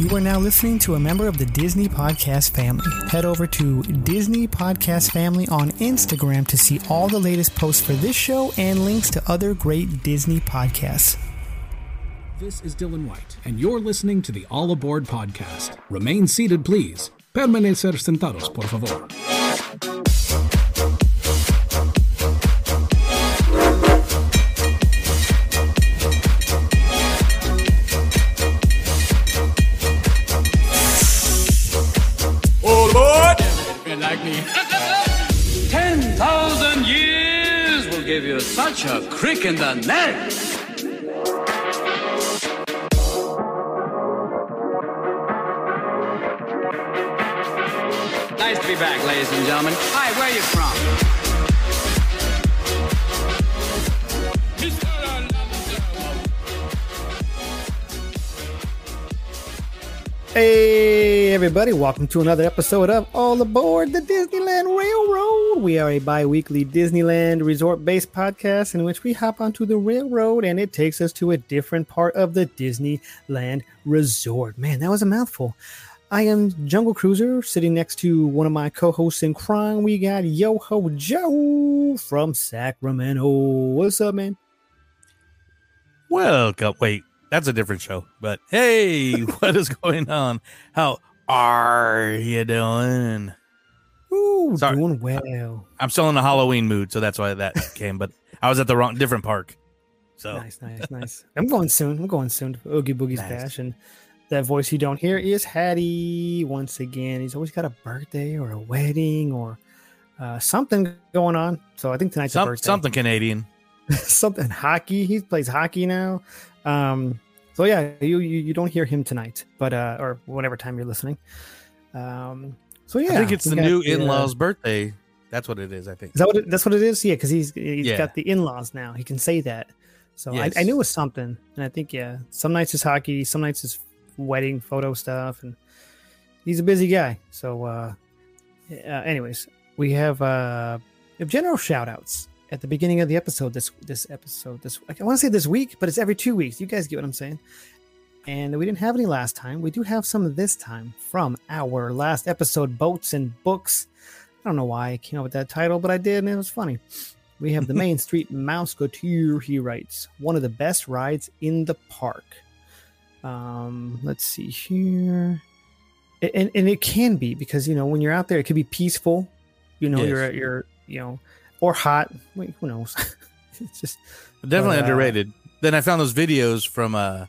You are now listening to a member of the Disney Podcast family. Head over to Disney Podcast Family on Instagram to see all the latest posts for this show and links to other great Disney podcasts. This is Dylan White, and you're listening to the All Aboard podcast. Remain seated, please. Permanecer sentados, por favor. Such a crick in the neck. Nice to be back, ladies and gentlemen. Hi, where are you from? Hey, everybody, welcome to another episode of All Aboard the Disneyland Railroad. We are a bi weekly Disneyland resort based podcast in which we hop onto the railroad and it takes us to a different part of the Disneyland resort. Man, that was a mouthful. I am Jungle Cruiser, sitting next to one of my co hosts in crime. We got Yo Ho Joe from Sacramento. What's up, man? Welcome. Wait, that's a different show. But hey, what is going on? How are you doing? Ooh, Sorry. doing well. I'm still in the Halloween mood, so that's why that came. But I was at the wrong, different park. So Nice, nice, nice. I'm going soon. I'm going soon to Oogie Boogie's Nice. Bash, and that voice you don't hear is Hattie once again. He's always got a birthday or a wedding or uh, something going on. So I think tonight's a some, birthday. something Canadian. something hockey. He plays hockey now. Um, so yeah, you, you you don't hear him tonight, but uh, or whatever time you're listening. Um, so yeah, I think it's the got new uh, in-laws' birthday. That's what it is. I think. Is that what it, that's what it is? Yeah, because he's he's Yeah. got the in-laws now. He can say that. So Yes. I, I knew it was something, and I think yeah, some nights is hockey, some nights is wedding photo stuff, and he's a busy guy. So, uh, uh anyways, we have uh, we have general shout outs at the beginning of the episode. This this episode this I want to say this week, but it's every two weeks. You guys get what I'm saying. And we didn't have any last time. We do have some this time from our last episode, boats and books. I don't know why I came up with that title, but I did, and it was funny. We have the Main Street Mouse Couture, he writes, one of the best rides in the park. Um, let's see here. And, and it can be because you know when you're out there, it could be peaceful. You know, Yes. you're at your, you know, or hot. Wait, who knows? it's just Definitely But, uh, underrated. Then I found those videos from uh,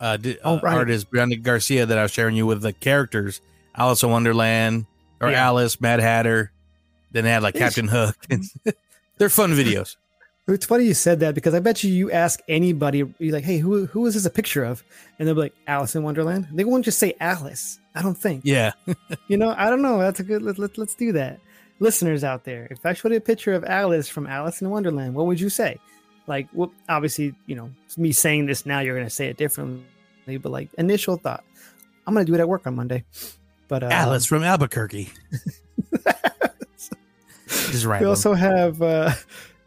uh, di- Oh, uh, right. artist Brianna Garcia that I was sharing you with the characters Alice in Wonderland or Yeah. Alice Mad Hatter. Then they had like Captain Hook. They're fun videos. It's funny you said that because I bet you you ask anybody, you're like, hey, who who is this a picture of? And they'll be like, Alice in Wonderland. They won't just say Alice. I don't think. Yeah. You know, I don't know. That's a good. Let, let, let's do that. Listeners out there, if I showed you a picture of Alice from Alice in Wonderland, what would you say? Like, well, obviously, you know, me saying this now, you're going to say it differently, but like initial thought, I'm going to do it at work on Monday. But uh, Alice from Albuquerque. Just right. We also have uh,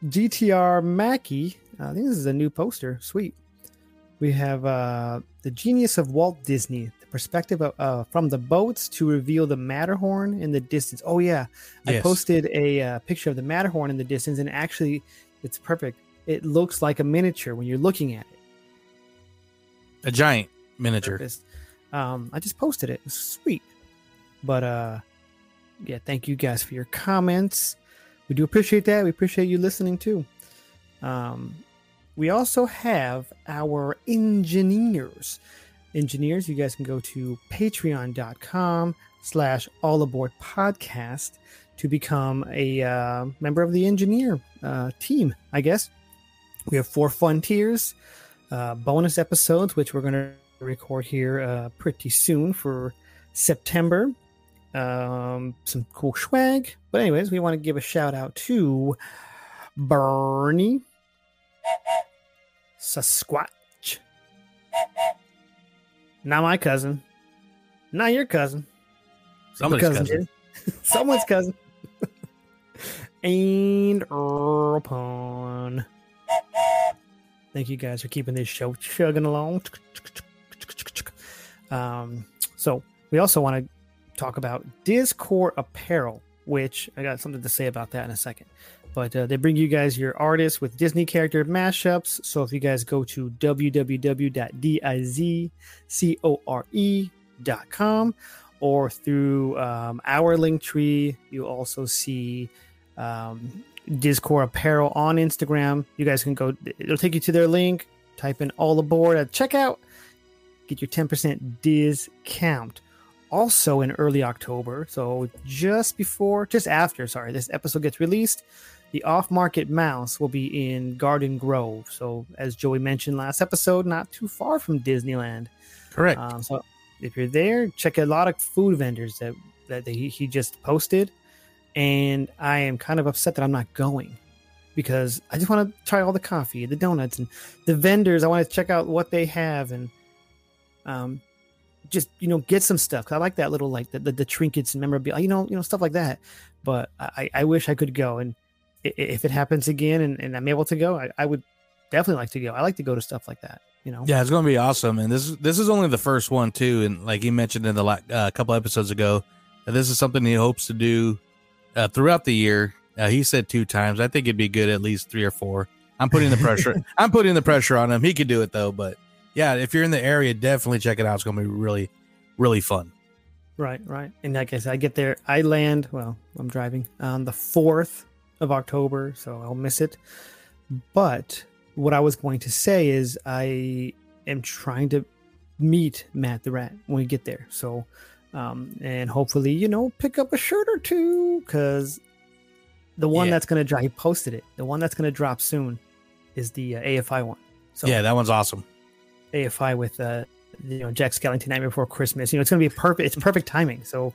GTR Mackie. Uh, I think this is a new poster. Sweet. We have uh, the genius of Walt Disney, perspective of, uh, from the boats to reveal the Matterhorn in the distance. Oh yeah, I posted a uh, picture of the Matterhorn in the distance, and actually, it's perfect. It looks like a miniature when you're looking at it. a giant miniature. Um, I just posted it. It's sweet. But uh yeah, thank you guys for your comments. We do appreciate that. We appreciate you listening too. Um we also have our engineers. Engineers, you guys can go to patreon.com slash all aboard podcast to become a uh, member of the engineer uh, team, I guess. We have four fun tiers uh, bonus episodes, which we're going to record here uh, pretty soon for September. Um, some cool swag. But, anyways, we want to give a shout out to Bernie Sasquatch. Not my cousin. Not your cousin. Somebody's Your cousin. Someone's cousin. and Earl Pond. Thank you guys for keeping this show chugging along. Um, so we also want to talk about Discord Apparel, which I got something to say about that in a second. But uh, they bring you guys your artists with Disney character mashups. So if you guys go to www.dizcore.com or through um, our link tree, you also see um, Discord Apparel on Instagram. You guys can go, it'll take you to their link, type in all aboard at checkout, get your 10% discount. Also in early October, so just before, just after, sorry, this episode gets released, the off market mouse will be in Garden Grove. So, as Joey mentioned last episode, not too far from Disneyland. Correct. Um, so, if you're there, check a lot of food vendors that that he, he just posted. And I am kind of upset that I'm not going because I just want to try all the coffee, the donuts, and the vendors. I want to check out what they have and um, just you know get some stuff. Cause I like that little like the, the, the trinkets and memorabilia, you know, you know stuff like that. But I, I wish I could go and if it happens again and, and I'm able to go, I, I would definitely like to go. I like to go to stuff like that. You know. Yeah, it's going to be awesome. And this this is only the first one too. And like he mentioned in the la- uh, couple episodes ago, that this is something he hopes to do uh, throughout the year. Uh, he said two times. I think it'd be good at least three or four. I'm putting the pressure. I'm putting the pressure on him. He could do it though. But yeah, if you're in the area, definitely check it out. It's going to be really, really fun. Right, right. And like I said, I get there. I land. Well, I'm driving on the fourth of October, so I'll miss it. But what I was going to say is, I am trying to meet Matt the Rat when we get there. So, um, and hopefully, you know, pick up a shirt or two because the one Yeah. that's going to drop, he posted it. The one that's going to drop soon is the uh, AFI one. So yeah, that one's awesome. AFI with uh you know Jack Skellington Night Before Christmas. You know it's gonna be perfect. It's perfect timing. So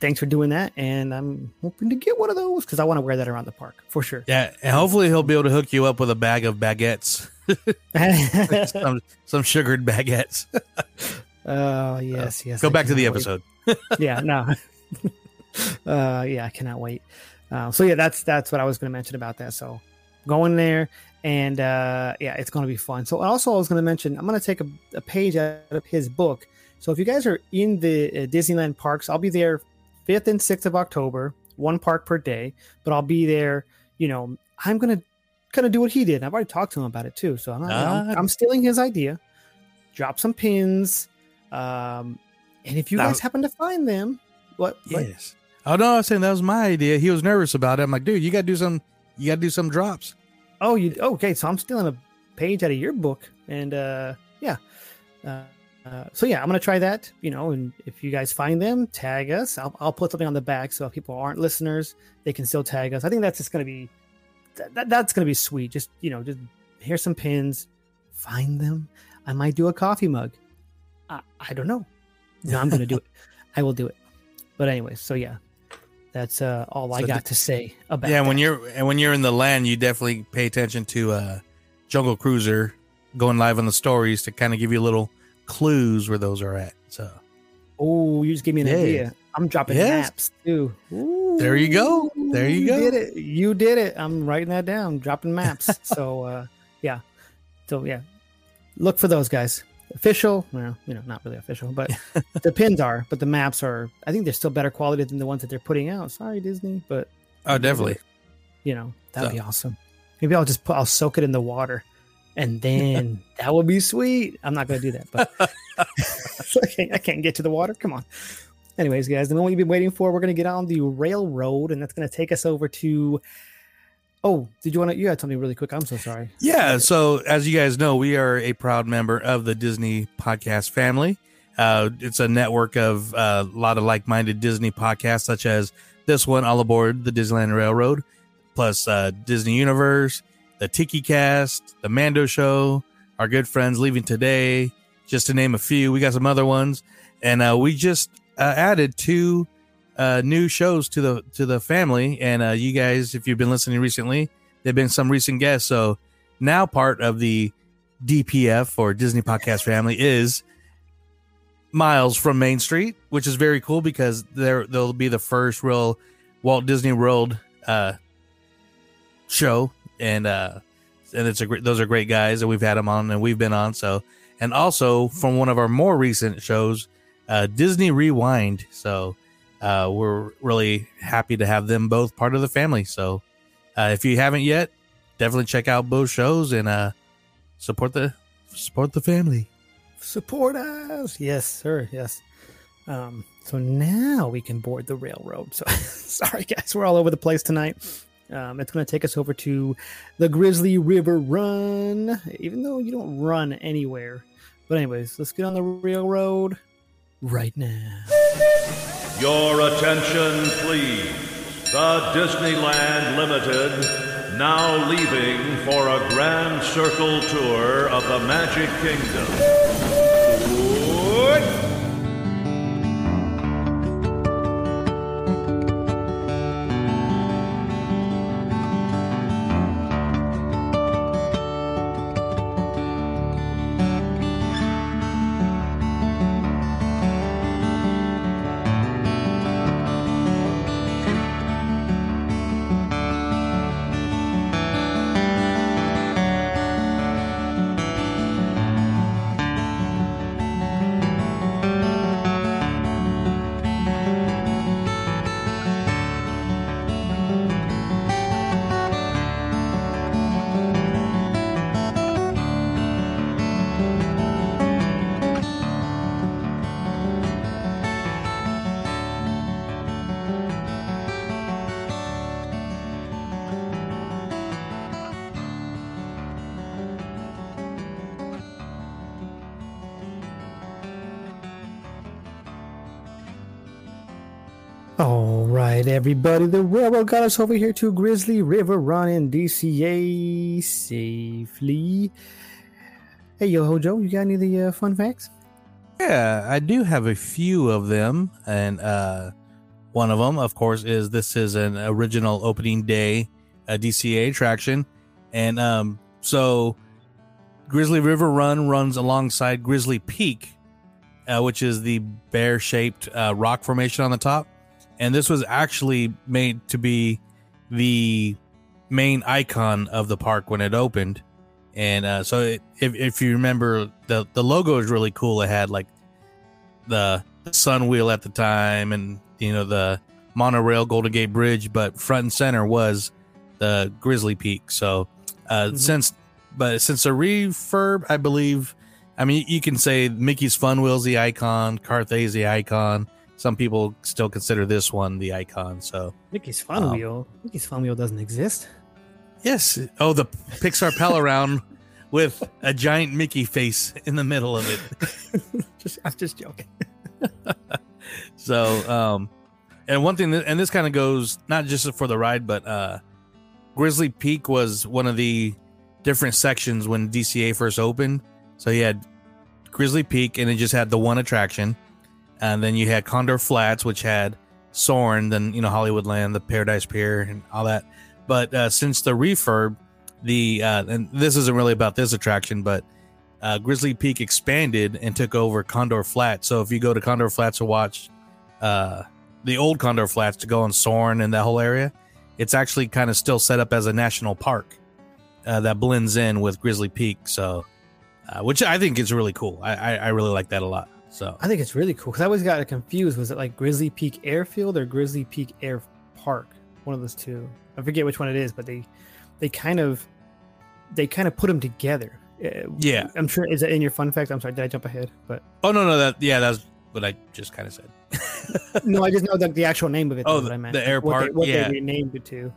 thanks for doing that, and I'm hoping to get one of those because I want to wear that around the park for sure. Yeah, and hopefully he'll be able to hook you up with a bag of baguettes, some some sugared baguettes. Oh yes, yes. Go I back to the wait. episode. yeah, no. uh, yeah, I cannot wait. Uh, so yeah, that's that's what I was going to mention about that. So going there, and uh, yeah, it's going to be fun. So also, I was going to mention I'm going to take a, a page out of his book. So if you guys are in the uh, Disneyland parks, I'll be there fifth and sixth of October, one park per day. But I'll be there. You know, I'm gonna kind of do what he did. I've already talked to him about it too. So I'm not, I'm, Ah. I'm stealing his idea. Drop some pins. Um, and if you guys happen to find them, what? what- Yes. Oh no, I was saying that was my idea. He was nervous about it. I'm like, dude, you got to do some. You got to do some drops. Oh, you okay? So I'm stealing a page out of your book, and uh, yeah. Uh, uh, so yeah, I'm gonna try that. You know, and if you guys find them, tag us. I'll, I'll put something on the back so if people aren't listeners, they can still tag us. I think that's just gonna be that, that, that's gonna be sweet. Just you know, just here's some pins. Find them. I might do a coffee mug. I, I don't know. No, I'm gonna do it. I will do it. But anyway, so yeah, that's uh, all I got the- to say about. yeah, when you're and when you're in the land, you definitely pay attention to uh, Jungle Cruiser going live on the stories to kind of give you a little clues where those are at. So Oh, you just gave me an Yeah. idea. I'm dropping Yes. maps too. There you go. There you go. You did it. You did it. I'm writing that down. Dropping maps. so uh, yeah. So yeah, look for those guys. Official, well, you know, not really official, but the pins are. But the maps are. I think they're still better quality than the ones that they're putting out. Sorry, Disney, but oh, definitely. you know that'd So- be awesome. Maybe I'll just put. I'll soak it in the water, and then that would be sweet. I'm not gonna do that, but I, can't, I can't get to the water. Come on. Anyways, guys, the moment you've been waiting for, we're gonna get on the railroad, and that's gonna take us over to. Oh, did you want to? You had something really quick. I'm so sorry. Yeah. So, as you guys know, we are a proud member of the Disney podcast family. Uh, it's a network of uh, a lot of like minded Disney podcasts, such as this one, All Aboard the Disneyland Railroad, plus uh, Disney Universe, the Tiki Cast, the Mando Show, our good friends Leaving Today, just to name a few. We got some other ones. And uh, we just uh, added two uh, new shows to the to the family. And uh, you guys, if you've been listening recently, they've been some recent guests. So now part of the DPF or Disney Podcast family is Miles from Main Street, which is very cool because they're they'll be the first real Walt Disney World uh, show, and uh, and it's a great. Those are great guys, and we've had them on, and we've been on. So and also from one of our more recent shows, uh, Disney Rewind. So uh, we're really happy to have them both part of the family. So uh, if you haven't yet, definitely check out both shows and uh, support the support the family. Support us. Yes, sir. Yes. Um, so now we can board the railroad. So sorry, guys, we're all over the place tonight. Um, it's going to take us over to the Grizzly River Run, even though you don't run anywhere. But, anyways, let's get on the railroad right now. Your attention, please. The Disneyland Limited now leaving for a grand circle tour of the Magic Kingdom. Everybody. The railroad got us over here to Grizzly River Run in DCA safely. Hey, Yo Ho Joe, you got any of the uh, fun facts? Yeah, I do have a few of them, and uh, one of them, of course, is this is an original opening day uh, DCA attraction, and um, so Grizzly River Run runs alongside Grizzly Peak, uh, which is the bear-shaped uh, rock formation on the top, and this was actually made to be the main icon of the park when it opened. And uh, so, it, if if you remember, the the logo is really cool. It had like the sun wheel at the time, and you know the monorail Golden Gate Bridge, but front and center was the Grizzly Peak. So, uh, Mhm. since but since the refurb, I believe, I mean, you can say Mickey's Fun Wheel's the icon, Carthay's the icon. Some people still consider this one the icon. So, Mickey's Fun Um, Wheel. Mickey's Fun Wheel doesn't exist. yes. Oh, the Pixar Pal around with a giant Mickey face in the middle of it. just, I'm just joking. So, um, and one thing, that, and this kind of goes not just for the ride, but uh, Grizzly Peak was one of the different sections when DCA first opened. So he had Grizzly Peak, and it just had the one attraction, and then you had Condor Flats, which had Soarin', then you know Hollywoodland, the Paradise Pier, and all that. But uh, since the refurb, the uh, and this isn't really about this attraction, but uh, Grizzly Peak expanded and took over Condor Flats. So if you go to Condor Flats to watch uh, the old Condor Flats to go on Soarin' and that whole area, it's actually kind of still set up as a national park uh, that blends in with Grizzly Peak. So, uh, which I think is really cool. I, I, I really like that a lot. So, I think it's really cool because I always got confused. Was it like Grizzly Peak Airfield or Grizzly Peak Air Park? One of those two. I forget which one it is, but they they kind of they kind of put them together. Uh, Yeah. I'm sure. Is that in your fun fact? I'm sorry, did I jump ahead? But oh no, no, that yeah, that's what I just kind of said. no, I just know the, the actual name of it. Oh, what the- I meant. the air what park, They, what yeah. they renamed it to.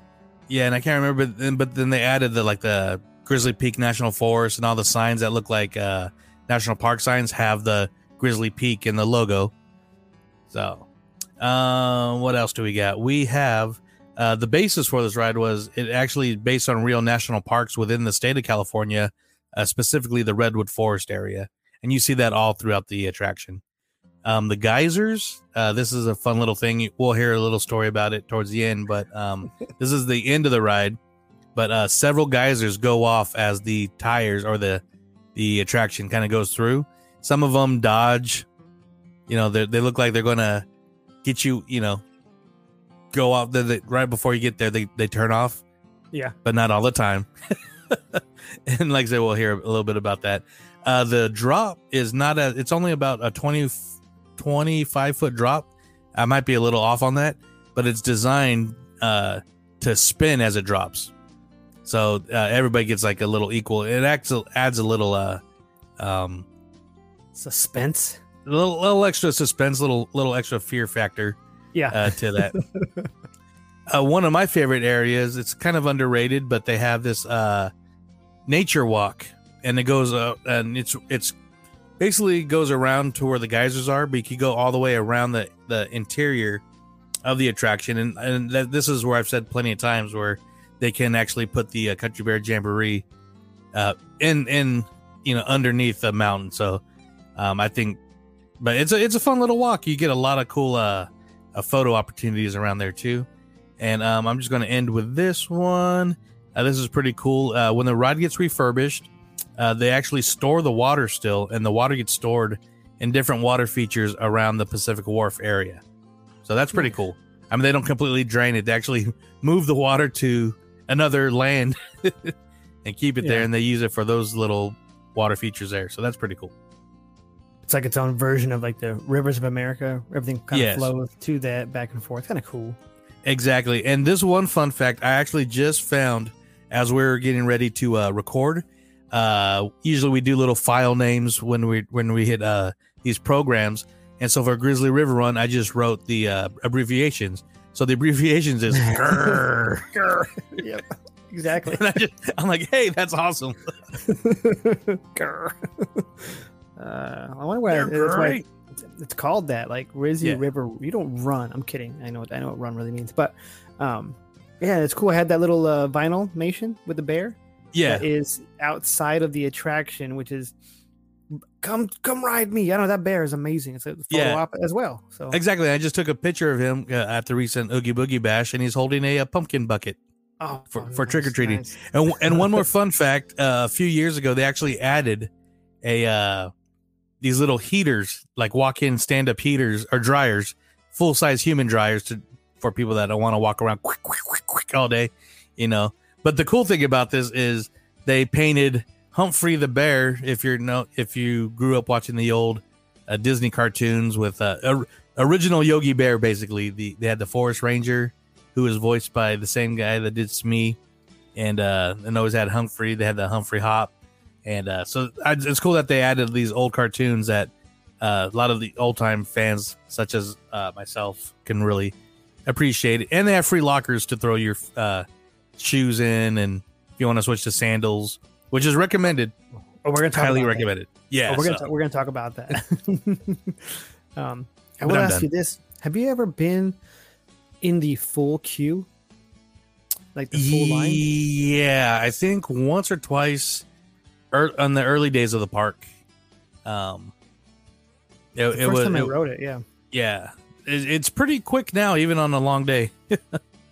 Yeah, and I can't remember, but then, but then they added the like the Grizzly Peak National Forest and all the signs that look like uh, national park signs have the Grizzly Peak in the logo. So, uh, what else do we got? We have uh, the basis for this ride was it actually based on real national parks within the state of California, uh, specifically the Redwood Forest area, and you see that all throughout the attraction. Um, the geysers. Uh, this is a fun little thing. We'll hear a little story about it towards the end, but um, this is the end of the ride. But uh, several geysers go off as the tires or the the attraction kind of goes through. Some of them dodge. You know, they they look like they're gonna get you. You know, go out they, right before you get there, they they turn off. Yeah. but not all the time. and like I said, we'll hear a little bit about that. Uh, the drop is not a. It's only about a 20, 25 foot drop. I might be a little off on that, but it's designed uh, to spin as it drops. So uh, everybody gets like a little equal. It acts, adds a little uh, um, Suspense. a little, little extra suspense, little little extra fear factor Yeah. uh, to that. uh, one of my favorite areas. It's kind of underrated, but they have this uh, nature walk, and it goes uh, and it's it's basically goes around to where the geysers are, but you can go all the way around the the interior of the attraction, and and that, this is where I've said plenty of times where they can actually put the uh, Country Bear Jamboree uh, in in you know underneath the mountain. So um, I think, but it's a it's a fun little walk. You get a lot of cool uh, uh photo opportunities around there too. And um, I'm just going to end with this one. Uh, this is pretty cool. Uh, when the ride gets refurbished, uh, they actually store the water still, and the water gets stored in different water features around the Pacific Wharf area. So that's pretty cool. I mean, they don't completely drain it; they actually move the water to another land and keep it there, and they use it for those little water features there. So that's pretty cool. It's like its own version of like the rivers of America. Everything kind Yes. of flows to that back and forth. Kind of cool. Exactly. And this one fun fact I actually just found as we are getting ready to uh, record. Uh, usually we do little file names when we when we hit uh, these programs. And so for Grizzly River Run, I just wrote the uh, abbreviations. So the abbreviations is grrr. Grr. yep. Exactly. And I just, I'm like, hey, that's awesome. Grr. Uh, I wonder why They're that's why it's, it's called that. Like Rizzy Yeah. River. You don't run. I'm kidding. I know. I know what run really means. But um, yeah, it's cool. I had that little uh, Vinylmation with the bear. Yeah. that is outside of the attraction, which is come come ride me. I know that bear is amazing. It's a photo Yeah. op as well. So Exactly. I just took a picture of him uh, at the recent Oogie Boogie Bash, and he's holding a, a pumpkin bucket. oh, for- oh, for nice, trick-or-treating. nice. And and one more fun fact: uh, a few years ago, they actually added a uh, these little heaters, like walk-in stand-up heaters or dryers, full-size human dryers to for people that don't want to walk around quick, quick, quick, quick all day, you know. But the cool thing about this is they painted Humphrey the bear. If you're no, if you grew up watching the old uh, Disney cartoons with uh, or- original Yogi Bear, basically the they had the Forest Ranger, who was voiced by the same guy that did Smee and uh and always had Humphrey. They had the Humphrey Hop, and uh so I, it's cool that they added these old cartoons that uh, a lot of the old time fans, such as uh, myself, can really appreciate it. And they have free lockers to throw your uh, shoes in, and if you want to switch to sandals, which is recommended, Oh, we're gonna talk highly about that. recommended. Yeah, Oh, we're gonna so- talk, we're gonna talk about that. um, I will ask done. you this: Have you ever been in the full queue, like the full line? Yeah, I think once or twice, er, on the early days of the park. Um, it, The it first was time I it- wrote it, yeah. yeah, it, it's pretty quick now, even on a long day.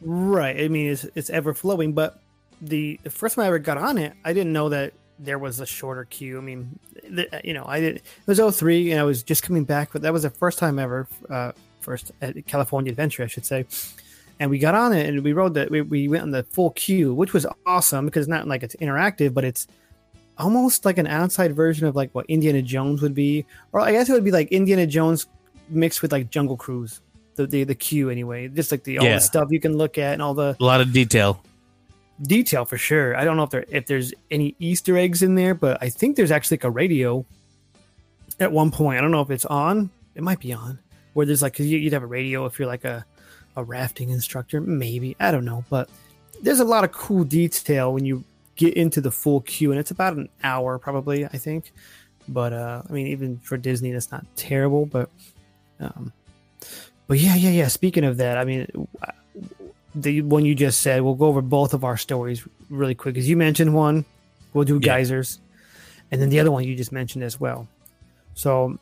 Right. I mean, it's it's ever flowing, but the, the first time I ever got on it, I didn't know that there was a shorter queue. I mean, the, you know, I did. It was 03 and I was just coming back, but that was the first time ever, uh, first at California Adventure, I should say. And we got on it and we rode that. We, we went on the full queue, which was awesome because it's not like it's interactive, but it's almost like an outside version of like what Indiana Jones would be, or I guess it would be like Indiana Jones mixed with like Jungle Cruise. The, the, the queue anyway, just like the all Yeah. the stuff you can look at and all the A lot of detail. detail for sure. I don't know if there if there's any Easter eggs in there, but I think there's actually like a radio at one point. I don't know if it's on. It might be on. Where there's like you, you'd have a radio if you're like a a rafting instructor, maybe. I don't know, but there's a lot of cool detail when you get into the full queue, and it's about an hour probably. I think, but uh, I mean, even for Disney, that's not terrible. But um, but yeah, yeah, yeah. Speaking of that, I mean, the one you just said, we'll go over both of our stories really quick. Because you mentioned one, we'll do Yeah. geysers, and then the other one you just mentioned as well. So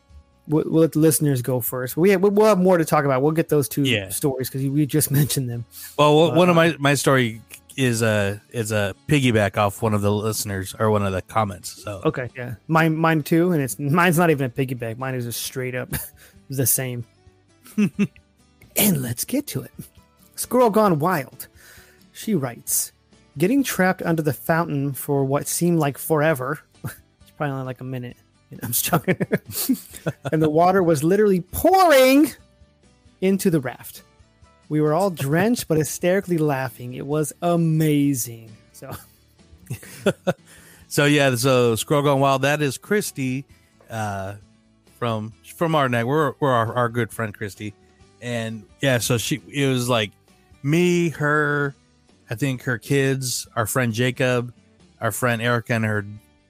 we'll, we'll let the listeners go first. We have, we'll have more to talk about. We'll get those two Yeah. stories because we just mentioned them. Well, one- one of Uh, my my story is a is a piggyback off one of the listeners or one of the comments. So Okay, yeah, mine, mine too, and it's mine's not even a piggyback. Mine is just straight up the same. and let's get to it. Squirrel Gone Wild. She writes, getting trapped under the fountain for what seemed like forever. it's probably only like a minute. I'm joking. and the water was literally pouring into the raft. We were all drenched, but hysterically laughing. It was amazing. So, So yeah, so Squirrel Gone Wild. That is Christy, uh, from from our neck. We're we're our, our good friend Christy, and yeah. So she it was like me, her, I think her kids, our friend Jacob, our friend Erica, and her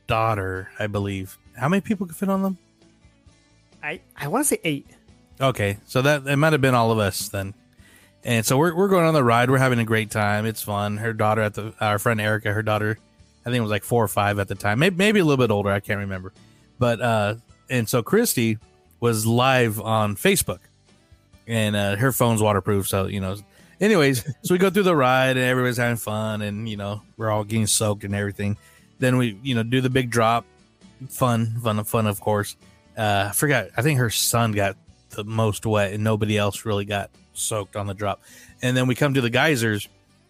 daughter. I believe. How many people could fit on them? I, I want to say eight. Okay, so that it might have been all of us then. And so we're we're going on the ride. We're having a great time. It's fun. Her daughter at the our friend Erica, her daughter, I think it was like four or five at the time. Maybe maybe a little bit older. I can't remember. But uh, and so Christy was live on Facebook, and uh, her phone's waterproof. So you know, anyways, so we go through the ride and everybody's having fun, and you know we're all getting soaked and everything. Then we you know do the big drop, fun, fun, fun, of course. Uh, I forgot. I think her son got the most wet, and nobody else really got soaked on the drop. And then we come to the geysers,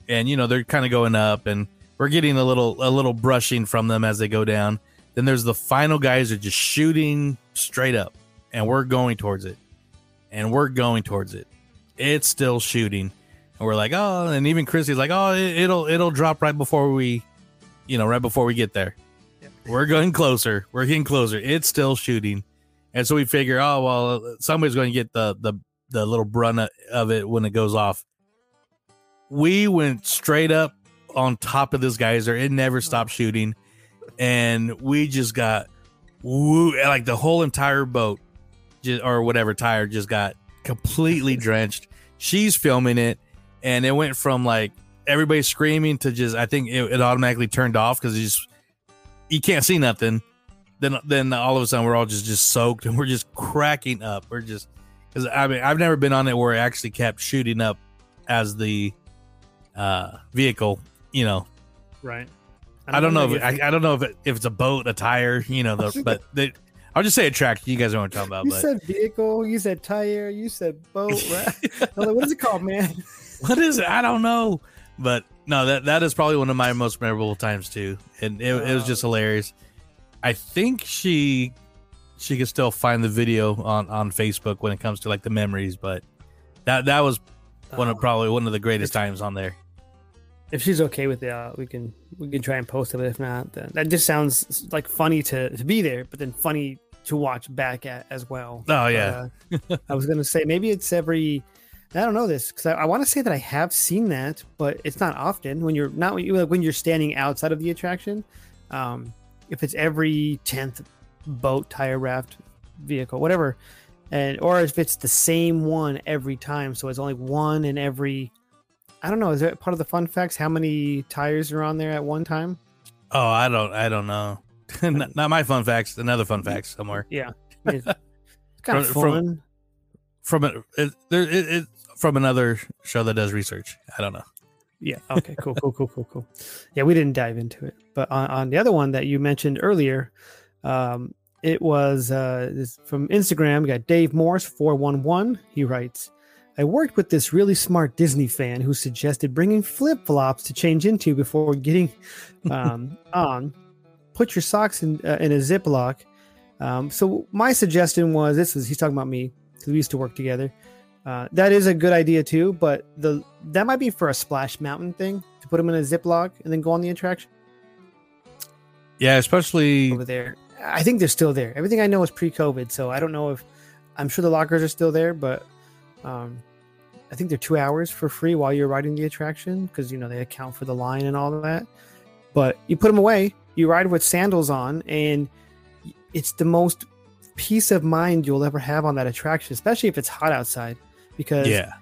and you know they're kind of going up, and we're getting a little a little brushing from them as they go down. Then there's the final geyser just shooting straight up, and we're going towards it, and we're going towards it. It's still shooting, and we're like, oh, and even Christy's like, oh, it, it'll it'll drop right before we, you know, right before we get there. We're going closer. We're getting closer. It's still shooting. And so we figure, oh well, somebody's going to get the the the little brunt of it when it goes off. We went straight up on top of this geyser. It never stopped shooting, and we just got woo like the whole entire boat, just, or whatever tire, just got completely drenched. She's filming it, and it went from like everybody screaming to just I think it, it automatically turned off because you just you can't see nothing then then all of a sudden we're all just just soaked and we're just cracking up. We're just because I mean I've never been on it where it actually kept shooting up as the uh vehicle. You know, Right. I don't know if I, I don't know if it, if it's a boat, a tire. You know, the, but they, I'll just say a tractor. You guys know what I'm talking about. You But said vehicle. You said tire. You said boat. Right? Like, what is it called, man? what is it? I don't know. But no, that that is probably one of my most memorable times too, and it, it was just hilarious. I think she she could still find the video on on Facebook when it comes to like the memories, but that that was one of Oh. probably one of the greatest times on there. If she's okay with it, uh, we can we can try and post it. But if not, then that just sounds like funny to, to be there, but then funny to watch back at as well. Oh yeah, Uh, I was gonna say maybe it's every. I don't know this because I, I want to say that I have seen that, but it's not often when you're not when you like when you're standing outside of the attraction. Um, if it's every tenth boat, tire, raft, vehicle, whatever, and or if it's the same one every time, so it's only one in every. I don't know. Is that part of the fun facts? How many tires are on there at one time? oh I don't I don't know. not, not my fun facts. Another fun facts somewhere Yeah, it's kind of From- from- from it, it, it, it from another show that does research. I don't know. Yeah. Okay. Cool. Cool. Cool. Cool. Cool. Yeah, we didn't dive into it, but on, on the other one that you mentioned earlier, um, it was uh, from Instagram. We got Dave Morris four one one. He writes, "I worked with this really smart Disney fan who suggested bringing flip flops to change into before getting um, on. Put your socks in uh, in a Ziploc." Um, so my suggestion was this was he's talking about me because we used to work together. Uh, that is a good idea too, but the that might be for a splash mountain thing to put them in a ziploc and then go on the attraction Yeah, especially over there. I think they're still there. Everything I know is pre-COVID, so I don't know if I'm sure the lockers are still there, but um, I think they're two hours for free while you're riding the attraction because you know they account for the line and all of that. But you put them away, you ride with sandals on, and it's the most peace of mind you'll ever have on that attraction, especially if it's hot outside. Because yeah.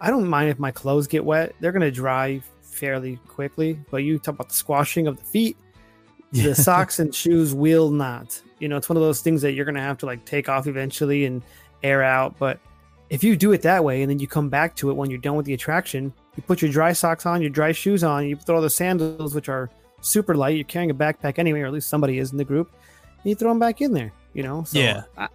I don't mind if my clothes get wet; they're gonna dry fairly quickly. But you talk about the squashing of the feet, the socks and shoes will not. You know, it's one of those things that you're gonna have to like take off eventually and air out. But if you do it that way and then you come back to it when you're done with the attraction, you put your dry socks on, your dry shoes on, you throw the sandals, which are super light. You're carrying a backpack anyway, or at least somebody is in the group. And you throw them back in there. You know, so Yeah. I,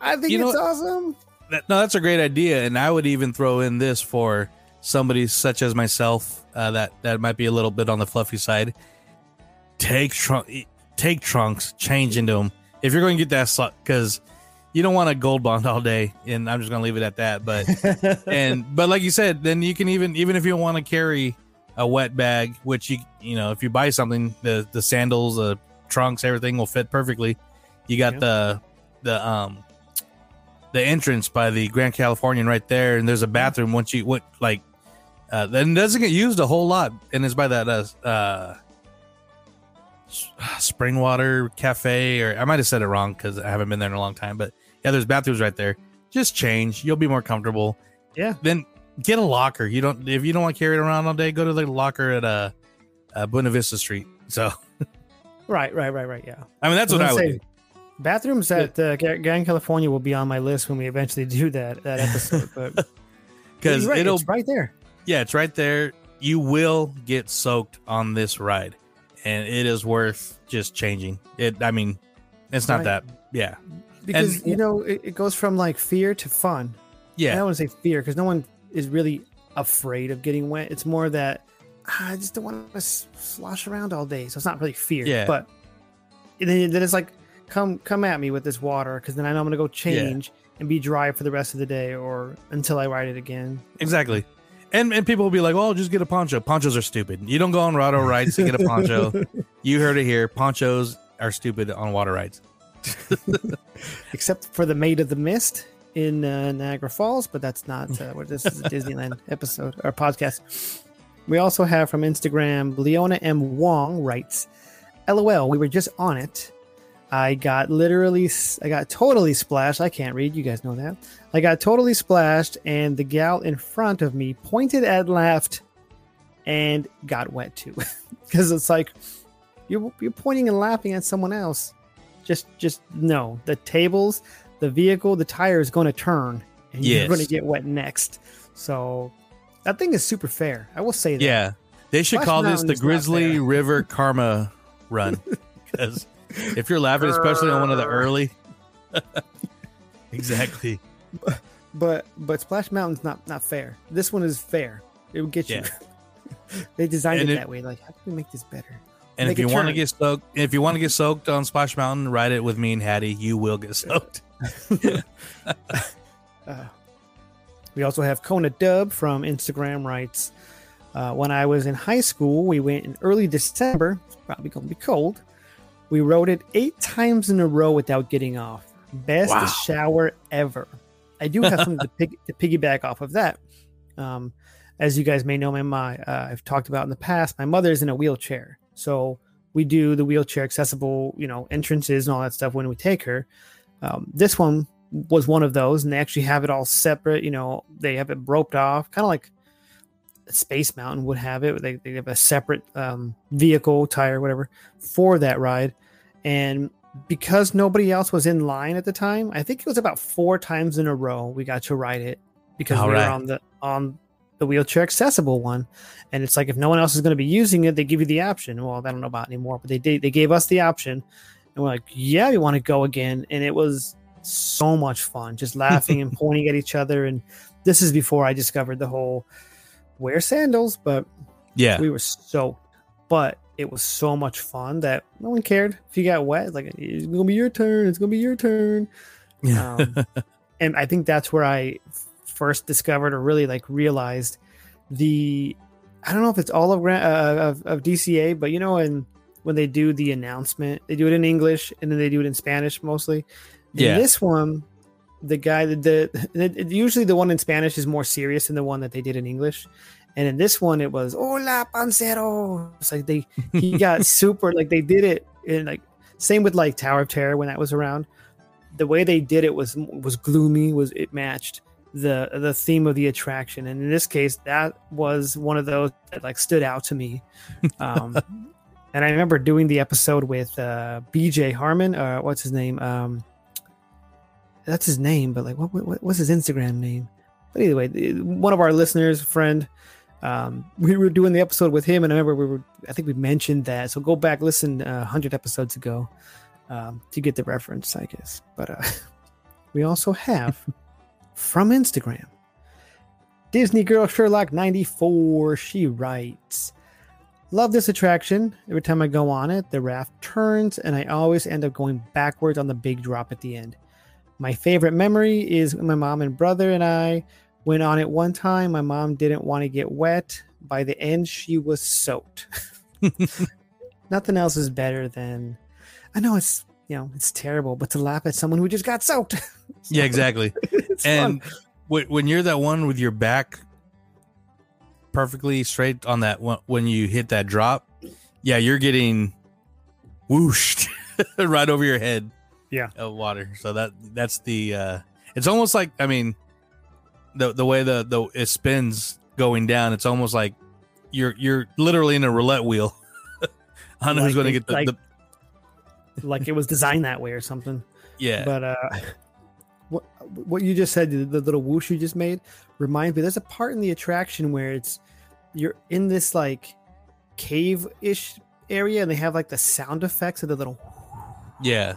I think You know it's what? awesome. That, no, that's a great idea, and I would even throw in this for somebody such as myself uh, that that might be a little bit on the fluffy side. Take trunk, take trunks, change into them. if you're going to get that because you don't want a gold bond all day, and I'm just going to leave it at that. But and but like you said, then you can even even if you want to carry a wet bag, which you you know if you buy something, the the sandals, the trunks, everything will fit perfectly. You got the the um the entrance by the Grand Californian right there, and there's a bathroom. Once you what like, uh, then doesn't get used a whole lot, and it's by that uh, uh Springwater Cafe, or I might have said it wrong because I haven't been there in a long time. But yeah, there's bathrooms right there. Just change, you'll be more comfortable. Yeah. Then get a locker. You don't if you don't want to carry it around all day, go to the locker at uh, uh Buena Vista Street. So. right, right, right, right. Yeah. I mean, that's what I would say. Do. Bathrooms at uh, Grand California will be on my list when we eventually do that that episode, but because right, it'll it's right there. Yeah, it's right there. You will get soaked on this ride and it is worth just changing it. I mean, it's not right. that, yeah. Because and, you know, it, it, goes from like fear to fun. Yeah, I don't want to say fear because no one is really afraid of getting wet. It's more that ah, I just don't want to slosh around all day, so it's not really fear. Yeah, but then, then it's like come come at me with this water because then I know I'm gonna go change yeah. and be dry for the rest of the day or until I ride it again. Exactly. And and people will be like, "Oh, just get a poncho." Ponchos are stupid. You don't go on water rides to get a poncho. you heard it here. Ponchos are stupid on water rides. Except for the Maid of the Mist in uh, Niagara Falls, but that's not uh, what this is a Disneyland episode or podcast. We also have from Instagram, Leona M. Wong writes, LOL, we were just on it. I got literally, I got totally splashed. I can't read. You guys know that. I got totally splashed, and the gal in front of me pointed at left and got wet too. Because it's like you're you're pointing and laughing at someone else. Just just no. The tables, the vehicle, the tire is going to turn, and yes. you're going to get wet next. So that thing is super fair. I will say that. Yeah, they should Splash call Mountain this the Grizzly River Karma Run because if you're laughing, especially on one of the early, exactly. But but Splash Mountain's not not fair. This one is fair. It will get you. Yeah. they designed it, it, that way. Like, how can we make this better? And make if you want to get soaked, if you want to get soaked on Splash Mountain, ride it with me and Hattie. You will get soaked. uh, we also have Kona Dub from Instagram writes, uh, when I was in high school, we went in early December. It's probably going to be cold. We rode it eight times in a row without getting off. Best wow. shower ever. I do have something to, pig, to piggyback off of that. Um, as you guys may know, my, my uh, I've talked about in the past, my mother is in a wheelchair, so we do the wheelchair accessible, you know, entrances and all that stuff when we take her. Um, this one was one of those, and they actually have it all separate. You know, they have it roped off, kind of like Space Mountain would have it. They, they have a separate um, vehicle, tire, whatever, for that ride. And because nobody else was in line at the time, I think it was about four times in a row we got to ride it because All we right. were on the on the wheelchair accessible one. And it's like if no one else is going to be using it, they give you the option. Well, I don't know about anymore, but they did. They gave us the option, and we're like, yeah, we want to go again. And it was so much fun, just laughing and pointing at each other. And this is before I discovered the whole wear sandals, but yeah, we were soaked. But it was so much fun that no one cared if you got wet. Like it's gonna be your turn. It's gonna be your turn. Yeah. Um, and I think that's where I first discovered or really like realized the. I don't know if it's all of uh, of, of DCA, but you know, and when they do the announcement, they do it in English and then they do it in Spanish mostly. Yeah. this one, the guy that the, the usually the one in Spanish is more serious than the one that they did in English. And in this one, it was "Hola, pancero." It's like they he got super like they did it in like same with like Tower of Terror when that was around. The way they did it was was gloomy. Was it matched the the theme of the attraction? And in this case, that was one of those that like stood out to me. Um, and I remember doing the episode with uh, BJ Harmon. Uh, what's his name? Um, that's his name, but like, what, what what's his Instagram name? But anyway, one of our listeners, friend, um, we were doing the episode with him, and I remember we were, I think we mentioned that. So go back, listen uh, 100 episodes ago um, to get the reference, I guess. But uh, we also have from Instagram Disney Girl Sherlock 94. She writes, Love this attraction. Every time I go on it, the raft turns and I always end up going backwards on the big drop at the end. My favorite memory is when my mom and brother and I went on it one time. My mom didn't want to get wet. By the end, she was soaked. Nothing else is better than I know it's you know it's terrible, but to laugh at someone who just got soaked. Yeah, exactly. and wh- when you're that one with your back perfectly straight on that one, when you hit that drop, yeah, you're getting whooshed right over your head. Yeah. of water. So that that's the. uh It's almost like I mean, the the way the the it spins going down, it's almost like you're you're literally in a roulette wheel. I don't know who's going to get the, like- the like it was designed that way or something. yeah But uh, what what you just said, the, the little whoosh you just made, reminds me. There's a part in the attraction where it's you're in this like cave ish area, and they have like the sound effects of the little. yeah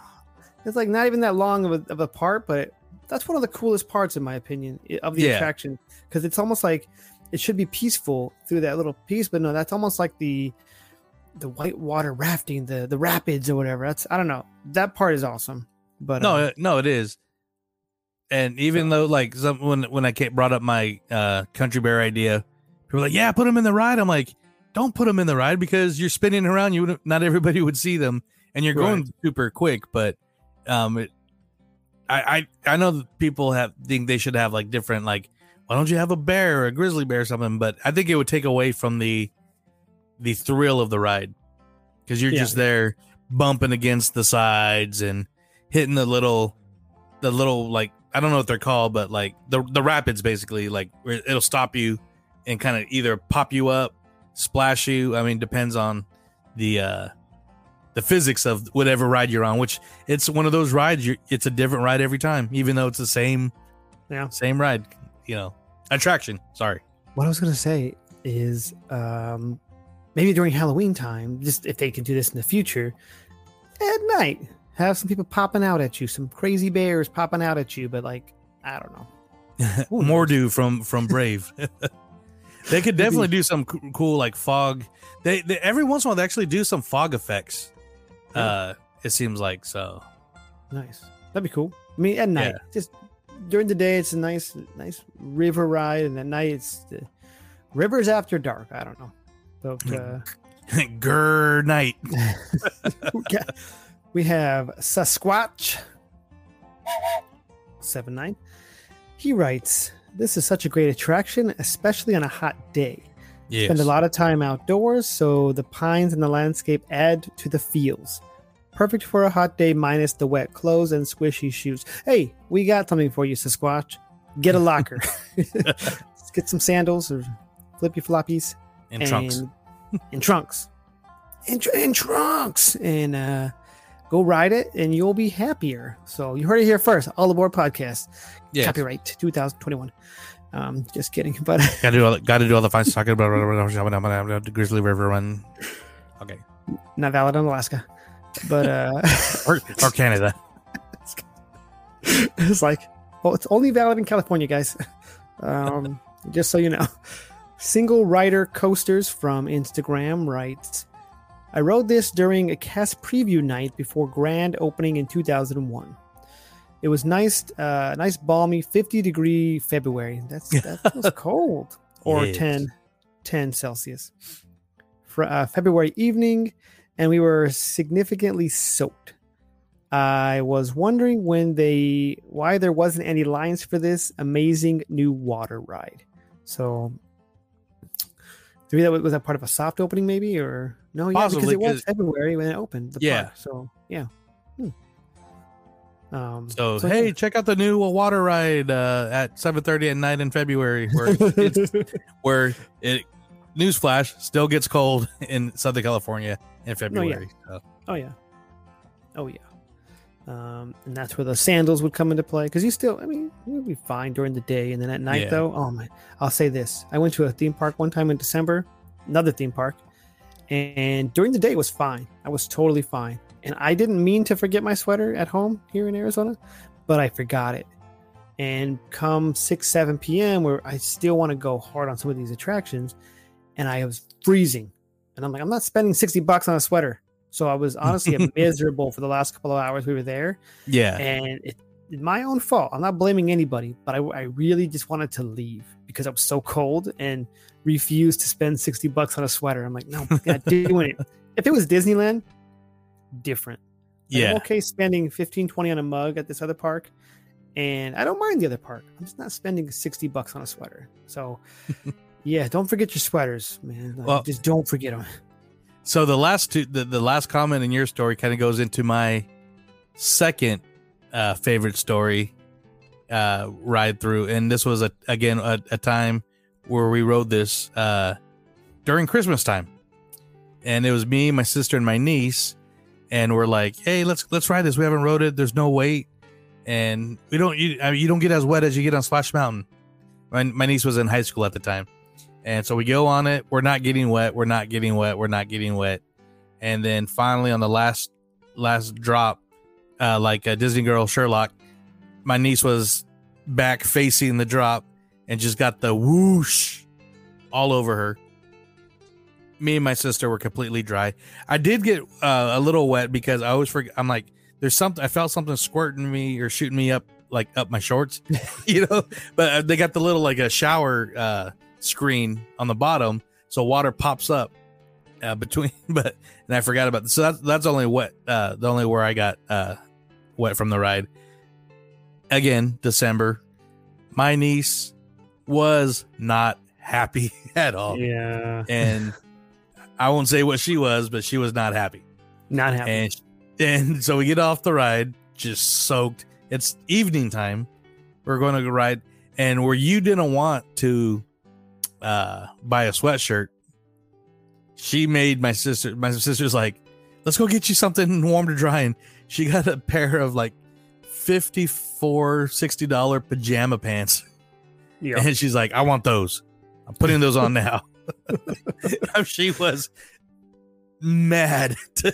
It's like not even that long of a, of a part, but that's one of the coolest parts, in my opinion, of the Yeah. attraction because it's almost like it should be peaceful through that little piece, but no, that's almost like the the white water rafting, the the rapids or whatever. That's I don't know. That part is awesome. But no uh, no it is and even though like some when when i brought up my uh country bear idea people were like yeah put them in the ride i'm like don't put them in the ride because you're spinning around you wouldn't not everybody would see them and you're going super quick but um it, I, I i know that people have think they should have like different like why don't you have a bear or a grizzly bear or something but i think it would take away from the the thrill of the ride because you're Yeah. just there bumping against the sides and hitting the little the little like I don't know what they're called, but like the the rapids basically like where it'll stop you and kind of either pop you up, splash you. I mean, depends on the uh the physics of whatever ride you're on. Which it's one of those rides. You it's a different ride every time, even though it's the same Yeah. same ride. You know, attraction. Sorry. what I was gonna say is um maybe during Halloween time, just if they could do this in the future, at night, have some people popping out at you, some crazy bears popping out at you, but like I don't know. Who knows? Mor'du from from Brave. they could definitely do some coo- cool like fog. They, they every once in a while they actually do some fog effects. Yeah. Uh, it seems like so. Nice. That'd be cool. I mean, at night, Yeah. just during the day, it's a nice, nice river ride, and at night, it's the rivers after dark. I don't know, but uh, Grr night. we we have Sasquatch seven nine. He writes, "This is such a great attraction, especially on a hot day. Yes. Spend a lot of time outdoors, so the pines and the landscape add to the feels. Perfect for a hot day, minus the wet clothes and squishy shoes. Hey, we got something for you, Sasquatch. Get a locker. Get some sandals or flippy floppies and trunks. in trunks, in, tr- in trunks, and uh, go ride it, and you'll be happier. So you heard it here first. All aboard podcast. Yes. Copyright 2021. Um, just kidding, but Got to do all. The, Got to do all the fine talking about the Grizzly River run. Okay, not valid in Alaska. But uh, or, or Canada. it's like, well, it's only valid in California, guys. Um, just so you know. Single rider coasters from Instagram writes, I rode this during a cast preview night before grand opening in 2001. It was nice, uh, nice balmy 50 degree February. That's that was cold, or Yes. 10, 10 Celsius. For uh, February evening, and we were significantly soaked. I was wondering when they why there wasn't any lines for this amazing new water ride. So maybe that was, was that part of a soft opening, maybe or no? Yeah, Possibly, because it was February when it opened. The Yeah. park, so yeah. Um, So, yeah. hey, check out the new water ride uh, at 7:30 at night in February, where it's where it newsflash still gets cold in Southern California in February. Oh So, Oh yeah. Oh yeah. Um, and that's where the sandals would come into play because you still, I mean, you'll be fine during the day, and then at night Yeah. though, oh my! I'll say this: I went to a theme park one time in December, another theme park, and during the day it was fine. I was totally fine, and I didn't mean to forget my sweater at home here in Arizona, but I forgot it. And come six, seven p.m., where I still want to go hard on some of these attractions, and I was freezing and I'm like, I'm not spending sixty bucks on a sweater. So I was honestly miserable for the last couple of hours we were there, Yeah. and it, it's my own fault. I'm not blaming anybody, but I, I really just wanted to leave because I was so cold and refused to spend sixty bucks on a sweater. I'm like, no, I'm not doing it. If it was Disneyland, different. Like, I'm Yeah. okay spending 15, 20 on a mug at this other park. And I don't mind the other park. I'm just not spending 60 bucks on a sweater. So, yeah, don't forget your sweaters, man. Like, Well- just don't forget them. So the last two, the, the last comment in your story kind of goes into my second uh, favorite story uh, ride through, and this was a again a, a time where we rode this uh, during Christmas time, and it was me, my sister, and my niece, and we're like, hey, let's let's ride this. We haven't rode it. There's no wait, and we don't you I mean, you don't get as wet as you get on Splash Mountain. My my niece was in high school at the time. And so we go on it. We're not getting wet. We're not getting wet. We're not getting wet. And then finally, on the last last drop, uh, like a Disney Girl Sherlock, my niece was back facing the drop and just got the whoosh all over her. Me and my sister were completely dry. I did get uh, a little wet because I always forget. I'm like, there's something. I felt something squirting me or shooting me up, like up my shorts, you know. But uh, they got the little like a shower uh, screen on the bottom, so water pops up uh, between. But and I forgot about this. So that's that's only wet. Uh, the only where I got uh, wet from the ride. Again, December. My niece was not happy at all, Yeah. and I won't say what she was, but she was not happy. Not happy. And and so we get off the ride, just soaked. It's evening time. We're going to go ride, and where you didn't want to uh, buy a sweatshirt, she made my sister. My sister's like, "Let's go get you something warm to dry." And she got a pair of like 54 60 dollar pajama pants, yeah. and she's like, "I want those. I'm putting those on now." she was mad to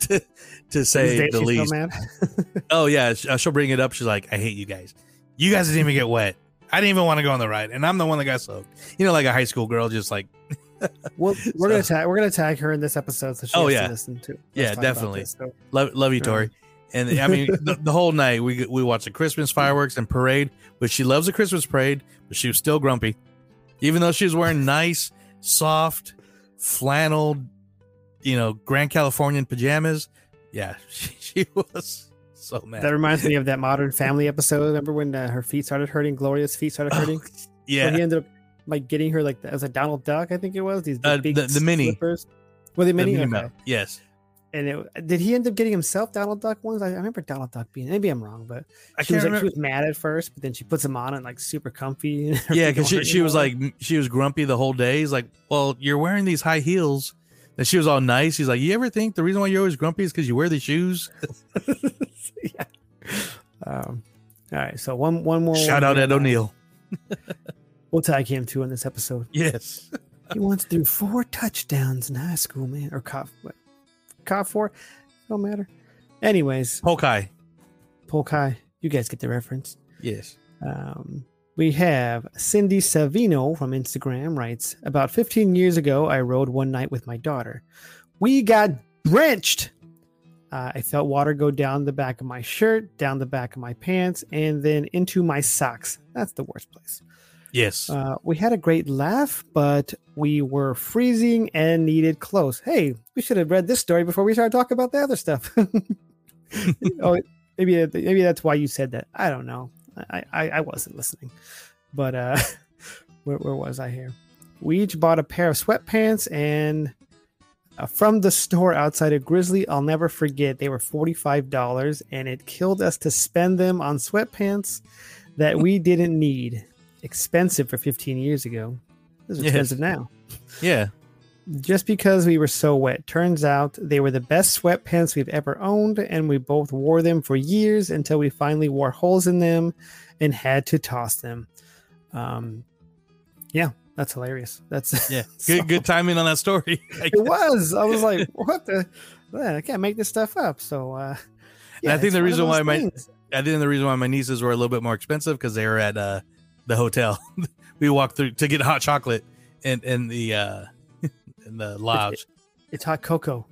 to, to say the least. Oh yeah, uh, she'll bring it up. She's like, "I hate you guys. You guys didn't even get wet. I didn't even want to go on the ride, and I'm the one that got soaked. You know, like a high school girl, just like, Well, we're gonna So- tag we're gonna tag her in this episode, so she Oh, yeah. to listen to. Yeah, definitely. this, so- love, love you, Tori." And I mean, the, the whole night we we watched the Christmas fireworks and parade, which she loves the Christmas parade, but she was still grumpy, even though she was wearing nice, soft, flannel, you know, Grand Californian pajamas. Yeah, she, she was so mad. That reminds me of that Modern Family episode. Remember when uh, her feet started hurting? Gloria's feet started hurting. Oh, So yeah, he ended up like getting her like as a Donald Duck, I think it was. These big, Uh, big the- the mini. slippers. Were they The mini? Okay. Yes, And it, did he end up getting himself Donald Duck ones? I, I remember Donald Duck being. Maybe I'm wrong, but I she was like she was mad at first, but then she puts them on and like super comfy. Yeah, because she, she was like she was grumpy the whole day. He's like, "Well, you're wearing these high heels." And she was all nice. He's like, "You ever think the reason why you're always grumpy is because you wear these shoes?" yeah. Um, all right, so one one more. Shout one out. Ed O'Neill. We'll tag him too in this episode. Yes. He once threw four touchdowns in high school, man, or caught what? for? Don't matter. Anyways, Polk High. Polkai, you guys get the reference. Yes. Um, we have Cindy Savino from Instagram writes About 15 years ago, I rode one night with my daughter. We got drenched. Uh, I felt water go down the back of my shirt, down the back of my pants, and then into my socks. That's the worst place. Yes. Uh, we had a great laugh, but we were freezing and needed clothes. Hey, we should have read this story before we started talking about the other stuff. oh, maybe maybe that's why you said that. I don't know. I I, I wasn't listening, but uh, where, where was I here? We each bought a pair of sweatpants and uh, from the store outside of Grizzly. I'll never forget. They were forty five dollars, and it killed us to spend them on sweatpants that we didn't need. Expensive for fifteen years ago. This is expensive now yeah. just because we were so wet. Turns out they were the best sweatpants we've ever owned, and we both wore them for years until we finally wore holes in them and had to toss them. Um, yeah, that's hilarious. That's Yeah. so- Good good timing on that story. It was. I was like, what the? Man, I can't make this stuff up. So, uh, And I think the reason why those my- I think the reason why my nieces were a little bit more expensive because they were at uh, the hotel. we walked through to get hot chocolate and and the uh, in the lodge. It's hot cocoa.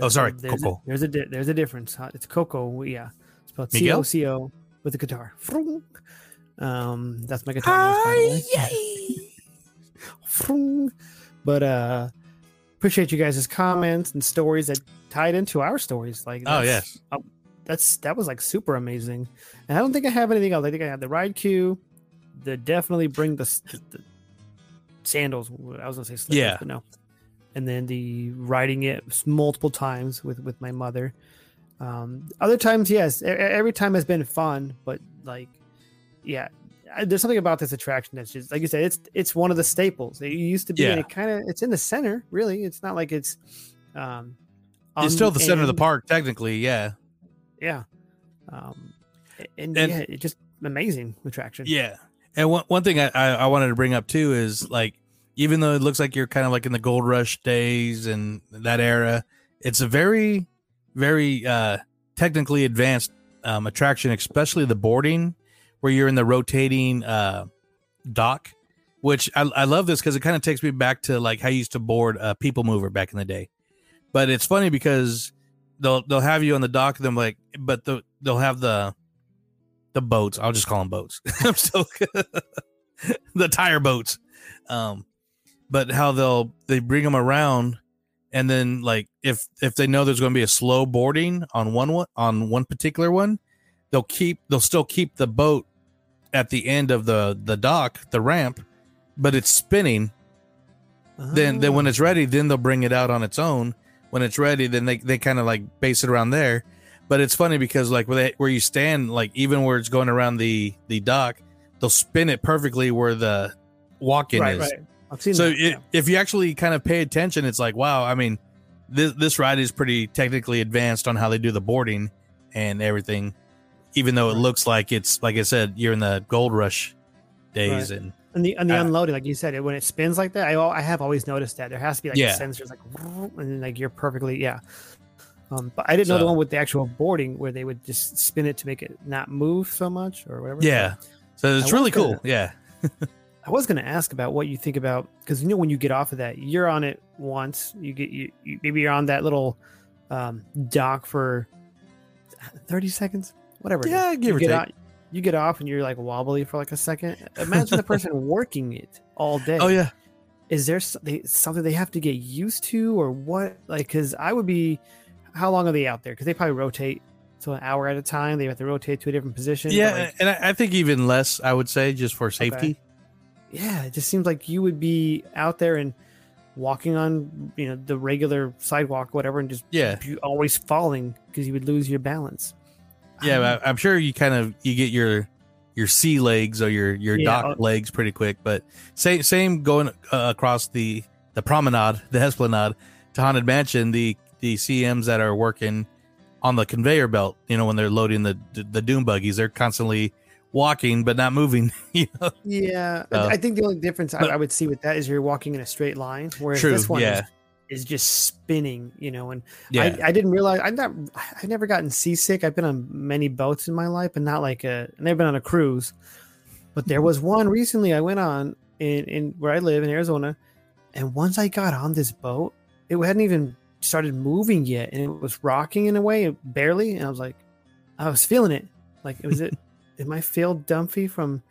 Oh, sorry, there's cocoa. A, there's a di- there's a difference. Hot- It's cocoa. Yeah, it's spelled C? O C O with the guitar. Frung. Um, that's my guitar. noise, by the way. Frung. But uh, appreciate you guys' comments and stories that tied into our stories. Like, Oh yes, that's that was like super amazing. And I don't think I have anything else. I think I had the ride queue, the definitely bring the, the sandals. I was gonna say slippers, Yeah. but no. And then the riding it multiple times with with my mother. Um, other times, yes, every time has been fun, but like, yeah, there's something about this attraction that's just like you said. It's it's one of the staples. It used to be. and Yeah. it kind of it's in the center. Really, it's not like it's. Um, it's still the center of the park technically. Yeah, Yeah. Um, and, And- yeah, it just amazing attraction. yeah. And one one thing I, I wanted to bring up too is like even though it looks like you're kind of like in the gold rush days and that era, it's a very very uh technically advanced um, attraction, especially the boarding where you're in the rotating uh dock. Which I, I love this because it kind of takes me back to like how you used to board a people mover back in the day. But it's funny because they'll they'll have you on the dock. Them like, but the, they'll have the the boats. I'll just call them boats. I'm still the tire boats. Um, but how they'll they bring them around, and then like if if they know there's going to be a slow boarding on one one on one particular one, they'll keep they'll still keep the boat at the end of the the dock the ramp, but it's spinning. Then then when Ah. it's ready, then they'll bring it out on its own. When it's ready, then they they kind of like base it around there. But it's funny because like where they, where you stand, like even where it's going around the the dock, they'll spin it perfectly where the walk-in right, is. right. I've seen So that. it, if you actually kind of pay attention, it's like wow. I mean, this this ride is pretty technically advanced on how they do the boarding and everything. Even though it Right. looks like it's like I said, you're in the gold rush days, and and the and the uh, unloading, like you said, it when it spins like that, I I have always noticed that there has to be like Yeah. sensors like, and then, like you're perfectly yeah. Um, but I didn't know the one with the actual boarding where they would just spin it to make it not move so much or whatever. yeah. So it's I really cool. gonna- Yeah, I was going to ask about what you think about because you know when you get off of that, you're on it once. You get you, you maybe you're on that little um, dock for thirty seconds, whatever. Yeah, give you or get take. out- you get off and you're like wobbly for like a second. Imagine the person working it all day. Oh yeah. Is there something they have to get used to or what? Like, because I would be. How long are they out there? Because they probably rotate. So an hour at a time, they have to rotate to a different position. Yeah, like, and I, I think even less, I would say, just for safety. yeah it just seems like you would be out there and walking on you know the regular sidewalk whatever and just Yeah. always falling because you would lose your balance Yeah, but I'm sure you kind of you get your your sea legs or your your Yeah, dock legs pretty quick. But same same going uh, across the the promenade, the Esplanade to Haunted Mansion. The the CMs that are working on the conveyor belt, you know, when they're loading the the doom buggies, they're constantly walking but not moving. You know? yeah I- i think the only difference I, but- I would see with that is you're walking in a straight line whereas True, this one yeah. is, is just spinning you know and Yeah, I, I didn't realize i'm not i've never gotten seasick i've been on many boats in my life but not like a a i've been on a cruise but there was one recently i went on in, in where i live in arizona and once i got on this boat it hadn't even started moving yet and it was rocking in a way barely and i was like i was feeling it like was it am i Phil Dunphy from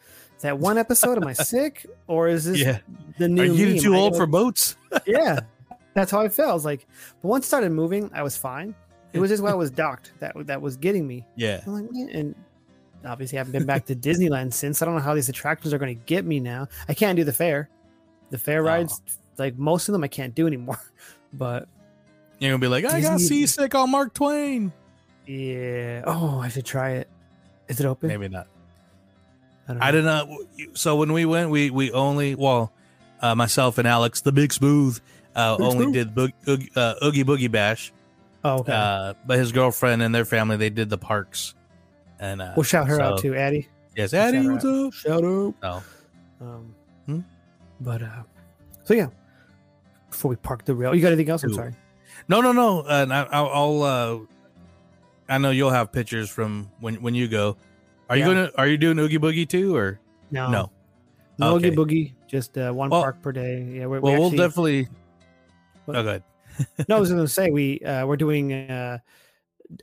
that one episode am i sick or is this yeah. the new Are you me? too Am I old gonna- for boats? yeah, that's how I felt. I was like, but once it started moving, I was fine. It was just when I was docked that that was getting me. Yeah, I'm like, man, and obviously I haven't been back to Disneyland since. I don't know how these attractions are going to get me now. I can't do the fair. The fair Oh. rides, like most of them, I can't do anymore. But you're gonna be like, I got seasick on Mark Twain. yeah, oh, I should try it. Is it open? Maybe not. I don't I know. did not. So when we went, we we only well, uh, myself and Alex, the big smooth, uh, Big only Smooth. did boog, Oog- uh, Oogie Boogie Bash. Oh, okay. Uh, but his girlfriend and their family, they did the parks. And uh, we'll shout her out too, Addie. Yes, Shout Addie, what's up? Shout out. Oh, Um, Hmm? But uh, so yeah. Before we park the rail, you got anything else? I'm sorry. No, no, no. Uh, and I, I'll, I'll uh, I know you'll have pictures from when when you go. Are you gonna? Are you doing Oogie Boogie too, or No, no? no Okay. Oogie Boogie. Just uh, one Well- park per day. Yeah, Well, we we'll actually- definitely Oh, no, I was going to say we uh, we're doing uh,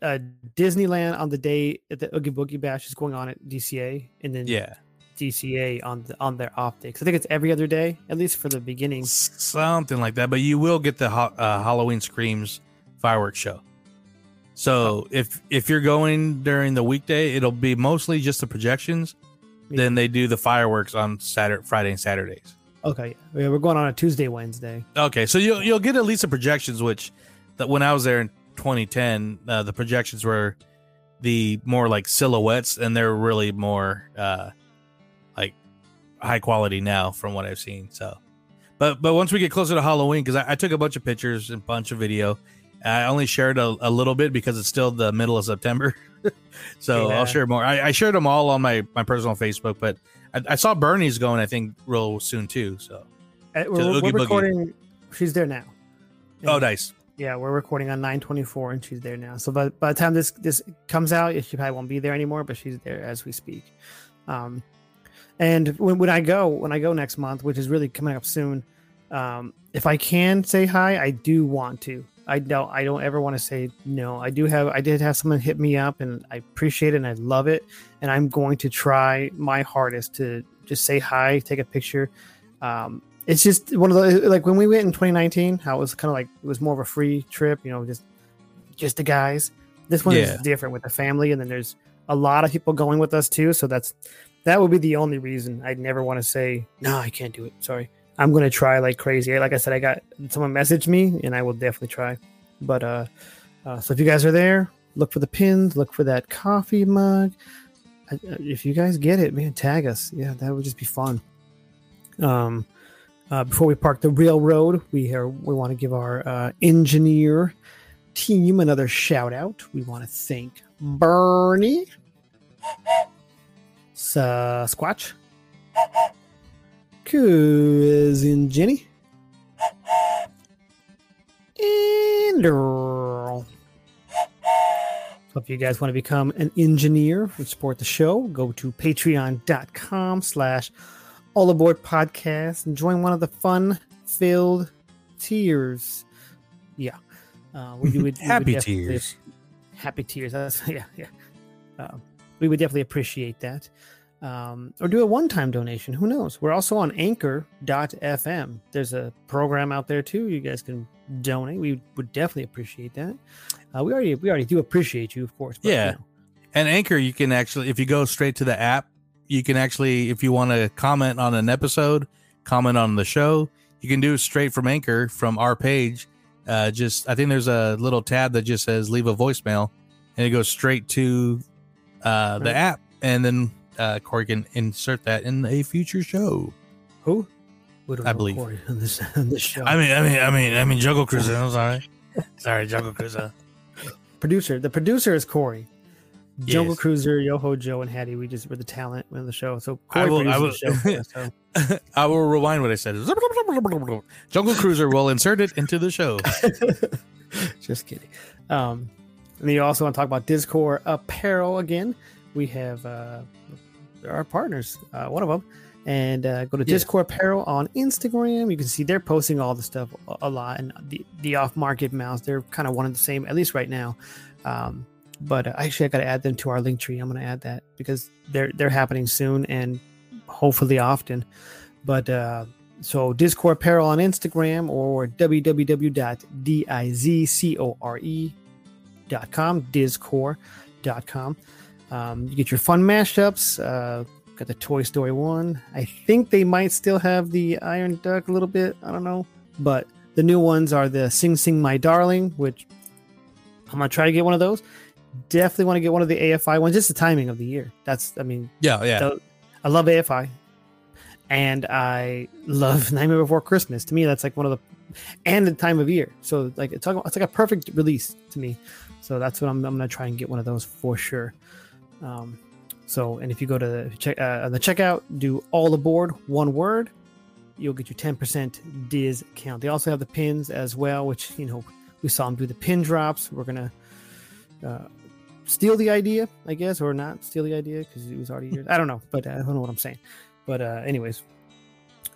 uh, Disneyland on the day that the Oogie Boogie Bash is going on at DCA, and then Yeah. DCA on the, on their optics. I think it's every other day, at least for the beginning. something like that. But you will get the ho- uh, Halloween Screams fireworks show. So if if you're going during the weekday, it'll be mostly just the projections. Then they do the fireworks on Saturday, Friday, and Saturdays. Okay, yeah, we're going on a Tuesday, Wednesday. Okay, so you'll you'll get at least the projections. Which that when I was there in 2010, uh, the projections were the more like silhouettes, and they're really more uh, high quality now from what I've seen. So, but but once we get closer to Halloween, because I, I took a bunch of pictures and a bunch of video, I only shared a, a little bit because it's still the middle of September. so Yeah. I'll share more. I, I shared them all on my my personal Facebook, but I, I saw Bernie's going. I think real soon too. So Uh, We're, we're Boogie. recording. She's there now. oh, nice. Yeah, we're recording on 924 and she's there now. So by, by the time this this comes out, she probably won't be there anymore, but she's there as we speak. Um, and when, when I go, when I go next month, which is really coming up soon, um, if I can say hi, I do want to. I don't I don't ever want to say no. I do have I did have someone hit me up and I appreciate it and I love it. And I'm going to try my hardest to just say hi, take a picture. Um, it's just one of the like when we went in 2019 how it was kind of like it was more of a free trip you know just just the guys this one Yeah. is different with the family and then there's a lot of people going with us too so that's that would be the only reason i'd never want to say no i can't do it sorry. I'm going to try like crazy. Like i said i got someone messaged me and i will definitely try. But uh, uh so if you guys are there look for the pins look for that coffee mug. I- uh, if you guys get it man tag us. Yeah that would just be fun. Um uh, before we park the railroad, we are, we want to give our uh, engineer team another shout out. We want to thank Bernie, Sasquatch, Cousin Jenny, and Earl. So if you guys want to become an engineer and support the show, go to patreon.com slash all aboard podcast and join one of the fun filled tiers. Yeah. Uh, we, we, we would Happy definitely- tears. Happy tears. That's, yeah, yeah. Um, we would definitely appreciate that. Um, or do a one time donation. Who knows? We're also on anchor.fm. There's a program out there too. You guys can donate. We would definitely appreciate that. Uh, we already we already do appreciate you, of course. But, Yeah. you know, And Anchor, you can actually, if you go straight to the app, you can actually, if you want to comment on an episode, comment on the show, you can do it straight from Anchor from our page. Uh, just, I think there's a little tab that just says leave a voicemail, and it goes straight to uh, the Right. app, and then uh, Corey can insert that in a future show. who? We don't I know believe. Corey on this on this show. I mean, I mean, I mean, I mean, Jungle Cruiser. I'm sorry, sorry, Jungle Cruiser. producer. The producer is Corey. Jungle Yes. Cruiser, Yo Ho Joe, and Hattie. We just were the talent in the show. So Corey I will- I will, the show. for us, so. I will rewind what I said. Jungle Cruiser will insert it into the show. Just kidding. Um, and then you also want to talk about Discord apparel again. We have uh, our partners, uh, one of them, and uh, go to Yeah. Discord apparel on Instagram. You can see they're posting all the stuff a- lot, and the the off market mouse. They're kind of one and the same, at least right now. Um, but uh, actually, I got to add them to our link tree. I'm going to add that because they're they're happening soon and hopefully often. But uh, so Discord Apparel on Instagram or www.dizcore.com, discore.com. Um, you get your fun mashups. Uh, got the Toy Story one. I think they might still have the Iron Duck a little bit. I don't know. But the new ones are the Sing Sing My Darling, which I'm going to try to get one of those. Definitely want to get one of the AFI ones. Just the timing of the year. That's, I mean, Yeah, yeah. so, I love AFI, and I love Nightmare Before Christmas. To me, that's like one of the and the time of year. So like it's like it's like a perfect release to me. So that's what I'm I'm gonna try and get one of those for sure. Um, so and if you go to the check uh, the checkout, do all aboard one word, you'll get your ten percent discount. They also have the pins as well, which you know we saw them do the pin drops. We're gonna. Uh, steal the idea, I guess, or not steal the idea because it was already yours. I don't know, but uh, I don't know what I'm saying. But uh, anyways,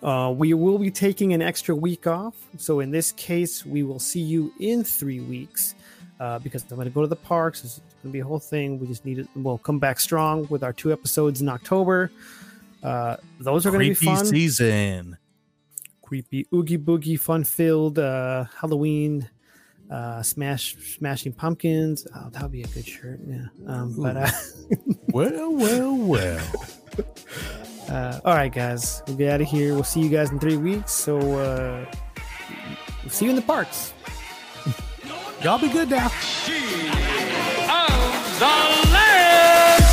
Uh, we will be taking an extra week off. So in this case, we will see you in three weeks uh, because I'm going to go to the parks. It's going to be a whole thing. We just need it. We'll come back strong with our two episodes in October. Uh, those are going to be Creepy fun. season. Creepy, oogie boogie, fun filled uh, Halloween. Uh, smash, smashing pumpkins. Oh, that would be a good shirt. Yeah. Um, but uh, Well, well, well. uh, all right, guys, we'll get out of here. We'll see you guys in three weeks. So uh, we'll see you in the parks. Y'all be good now. The land.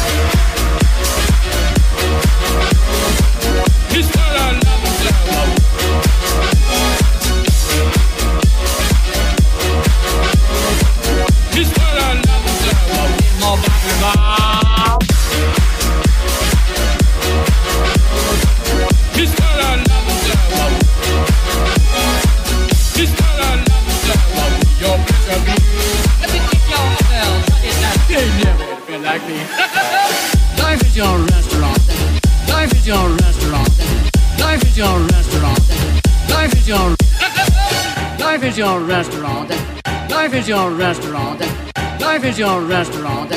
He's got another level. He's got another level. More like me. Life is your restaurant. Life is your restaurant. Life is your restaurant. Life is your Life is your restaurant. Life is your restaurant. Life is your restaurant.